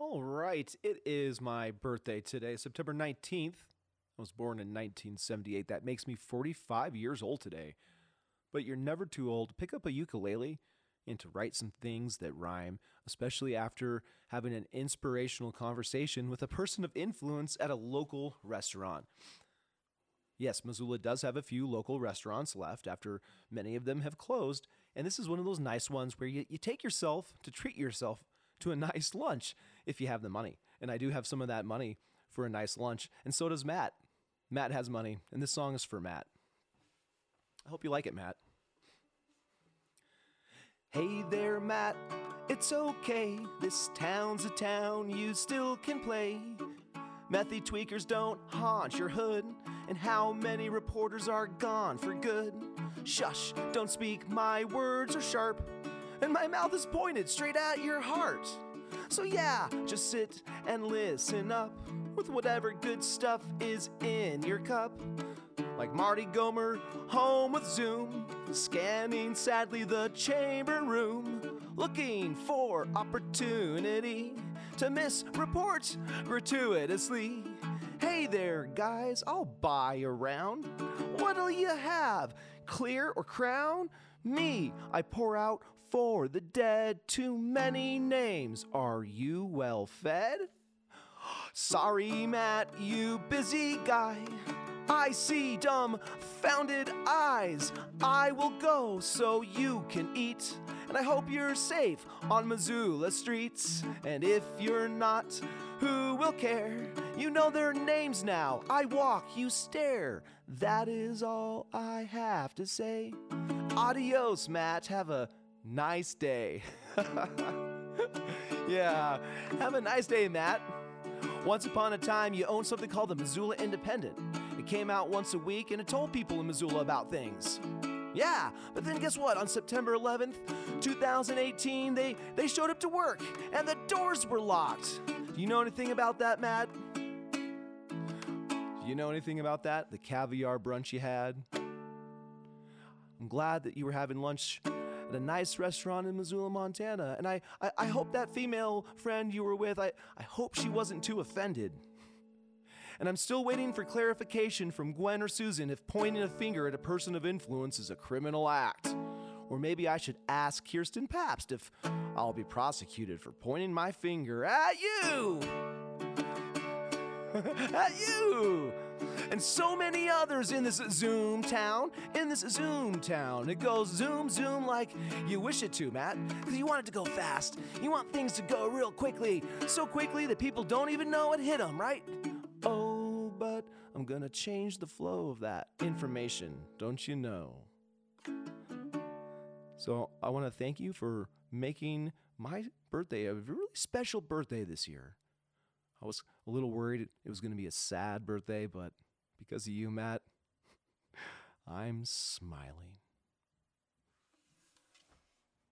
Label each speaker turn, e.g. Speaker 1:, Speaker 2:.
Speaker 1: All right, it is my birthday today, September 19th. I was born in 1978. That makes me 45 years old today. But you're never too old to pick up a ukulele and to write some things that rhyme, especially after having an inspirational conversation with a person of influence at a local restaurant. Yes, Missoula does have a few local restaurants left after many of them have closed, and this is one of those nice ones where you, you take yourself to treat yourself to a nice lunch if you have the money. And I do have some of that money for a nice lunch, and so does Matt. Matt has money, and this song is for Matt. I hope you like it, Matt. Hey there, Matt. It's okay. This town's a town you still can play. Methy tweakers don't haunt your hood. And how many reporters are gone for good? Shush, don't speak, my words are sharp. And my mouth is pointed straight at your heart. So, yeah, just sit and listen up with whatever good stuff is in your cup. Like Marty Gomer, home with Zoom, scanning sadly the chamber room, looking for opportunity to misreport gratuitously. Hey there, guys, I'll buy a round. What'll you have, clear or crown? Me, I pour out for the dead. Too many names. Are you well fed? Sorry, Matt, you busy guy. I see dumb, founded eyes. I will go so you can eat. And I hope you're safe on Missoula streets. And if you're not, who will care? You know their names now. I walk, you stare. That is all I have to say. Adios, Matt. Have a nice day. yeah, have a nice day, Matt. Once upon a time, you owned something called the Missoula Independent. It came out once a week and it told people in Missoula about things. Yeah, but then guess what? On September 11th, 2018, they, they showed up to work and the doors were locked. Do you know anything about that, Matt? Do you know anything about that? The caviar brunch you had? I'm glad that you were having lunch at a nice restaurant in Missoula, Montana. And I, I, I hope that female friend you were with, I, I hope she wasn't too offended. And I'm still waiting for clarification from Gwen or Susan if pointing a finger at a person of influence is a criminal act. Or maybe I should ask Kirsten Pabst if I'll be prosecuted for pointing my finger at you. at you. And so many others in this Zoom town, in this Zoom town. It goes zoom, zoom like you wish it to, Matt. Because you want it to go fast. You want things to go real quickly. So quickly that people don't even know it hit them, right? Oh, but I'm gonna change the flow of that information, don't you know? So I want to thank you for making my birthday a really special birthday this year. I was a little worried it was going to be a sad birthday, but because of you, Matt, I'm smiling.